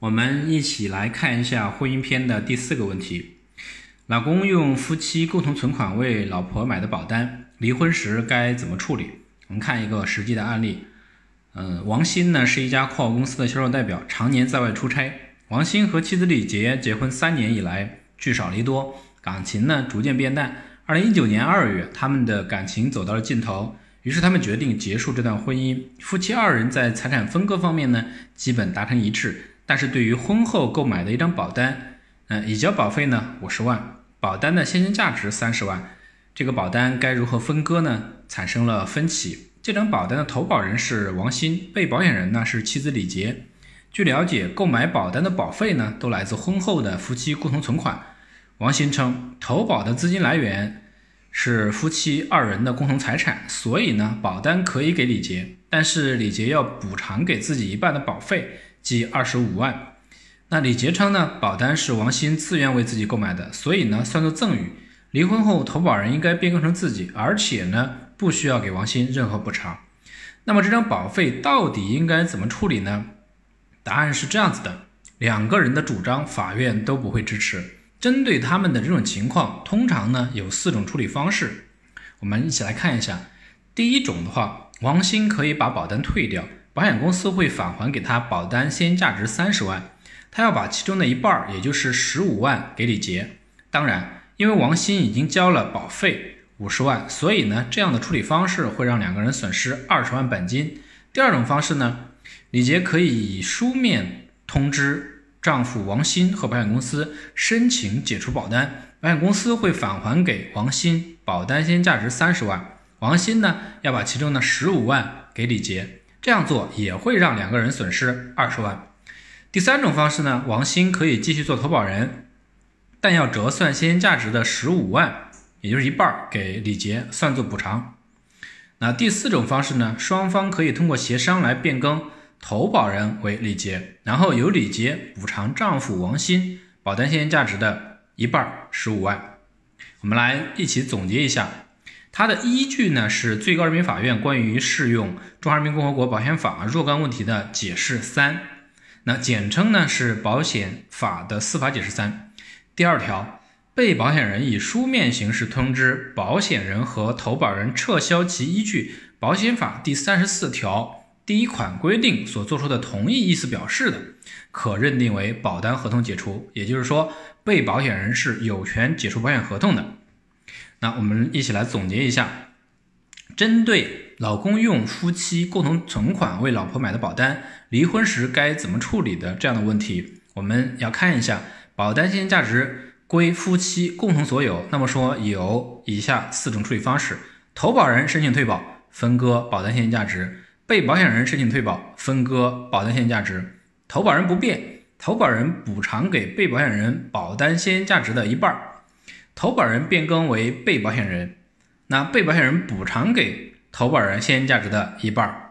我们一起来看一下婚姻篇的第四个问题：老公用夫妻共同存款为老婆买的保单，离婚时该怎么处理？我们看一个实际的案例。嗯，王鑫呢是一家跨国公司的销售代表，常年在外出差。王鑫和妻子李杰结婚三年以来聚少离多，感情呢逐渐变淡。二零一九年二月，他们的感情走到了尽头，于是他们决定结束这段婚姻。夫妻二人在财产分割方面呢，基本达成一致。但是对于婚后购买的一张保单，嗯，已交保费呢五十万，保单的现金价值三十万，这个保单该如何分割呢？产生了分歧。这张保单的投保人是王鑫，被保险人呢是妻子李杰。据了解，购买保单的保费呢都来自婚后的夫妻共同存款。王鑫称，投保的资金来源是夫妻二人的共同财产，所以呢，保单可以给李杰，但是李杰要补偿给自己一半的保费。即二十五万。那李杰称呢，保单是王鑫自愿为自己购买的，所以呢算作赠与。离婚后，投保人应该变更成自己，而且呢不需要给王鑫任何补偿。那么这张保费到底应该怎么处理呢？答案是这样子的：两个人的主张，法院都不会支持。针对他们的这种情况，通常呢有四种处理方式。我们一起来看一下。第一种的话，王鑫可以把保单退掉。保险公司会返还给他保单现金价值三十万，他要把其中的一半，也就是十五万给李杰。当然，因为王鑫已经交了保费五十万，所以呢，这样的处理方式会让两个人损失二十万本金。第二种方式呢，李杰可以以书面通知丈夫王鑫和保险公司申请解除保单，保险公司会返还给王鑫保单现金价值三十万，王鑫呢要把其中的十五万给李杰。这样做也会让两个人损失二十万。第三种方式呢，王鑫可以继续做投保人，但要折算现金价值的十五万，也就是一半给李杰算作补偿。那第四种方式呢，双方可以通过协商来变更投保人为李杰，然后由李杰补偿丈夫王鑫保单现金价值的一半十五万。我们来一起总结一下。它的依据呢是最高人民法院关于适用《中华人民共和国保险法》若干问题的解释三，那简称呢是保险法的司法解释三。第二条，被保险人以书面形式通知保险人和投保人撤销其依据保险法第三十四条第一款规定所作出的同意意思表示的，可认定为保单合同解除。也就是说，被保险人是有权解除保险合同的。那我们一起来总结一下，针对老公用夫妻共同存款为老婆买的保单，离婚时该怎么处理的这样的问题，我们要看一下保单现金价值归夫妻共同所有。那么说有以下四种处理方式：投保人申请退保，分割保单现金价值；被保险人申请退保，分割保单现金价值；投保人不变，投保人补偿给被保险人保单现金价值的一半。投保人变更为被保险人，那被保险人补偿给投保人现金价值的一半。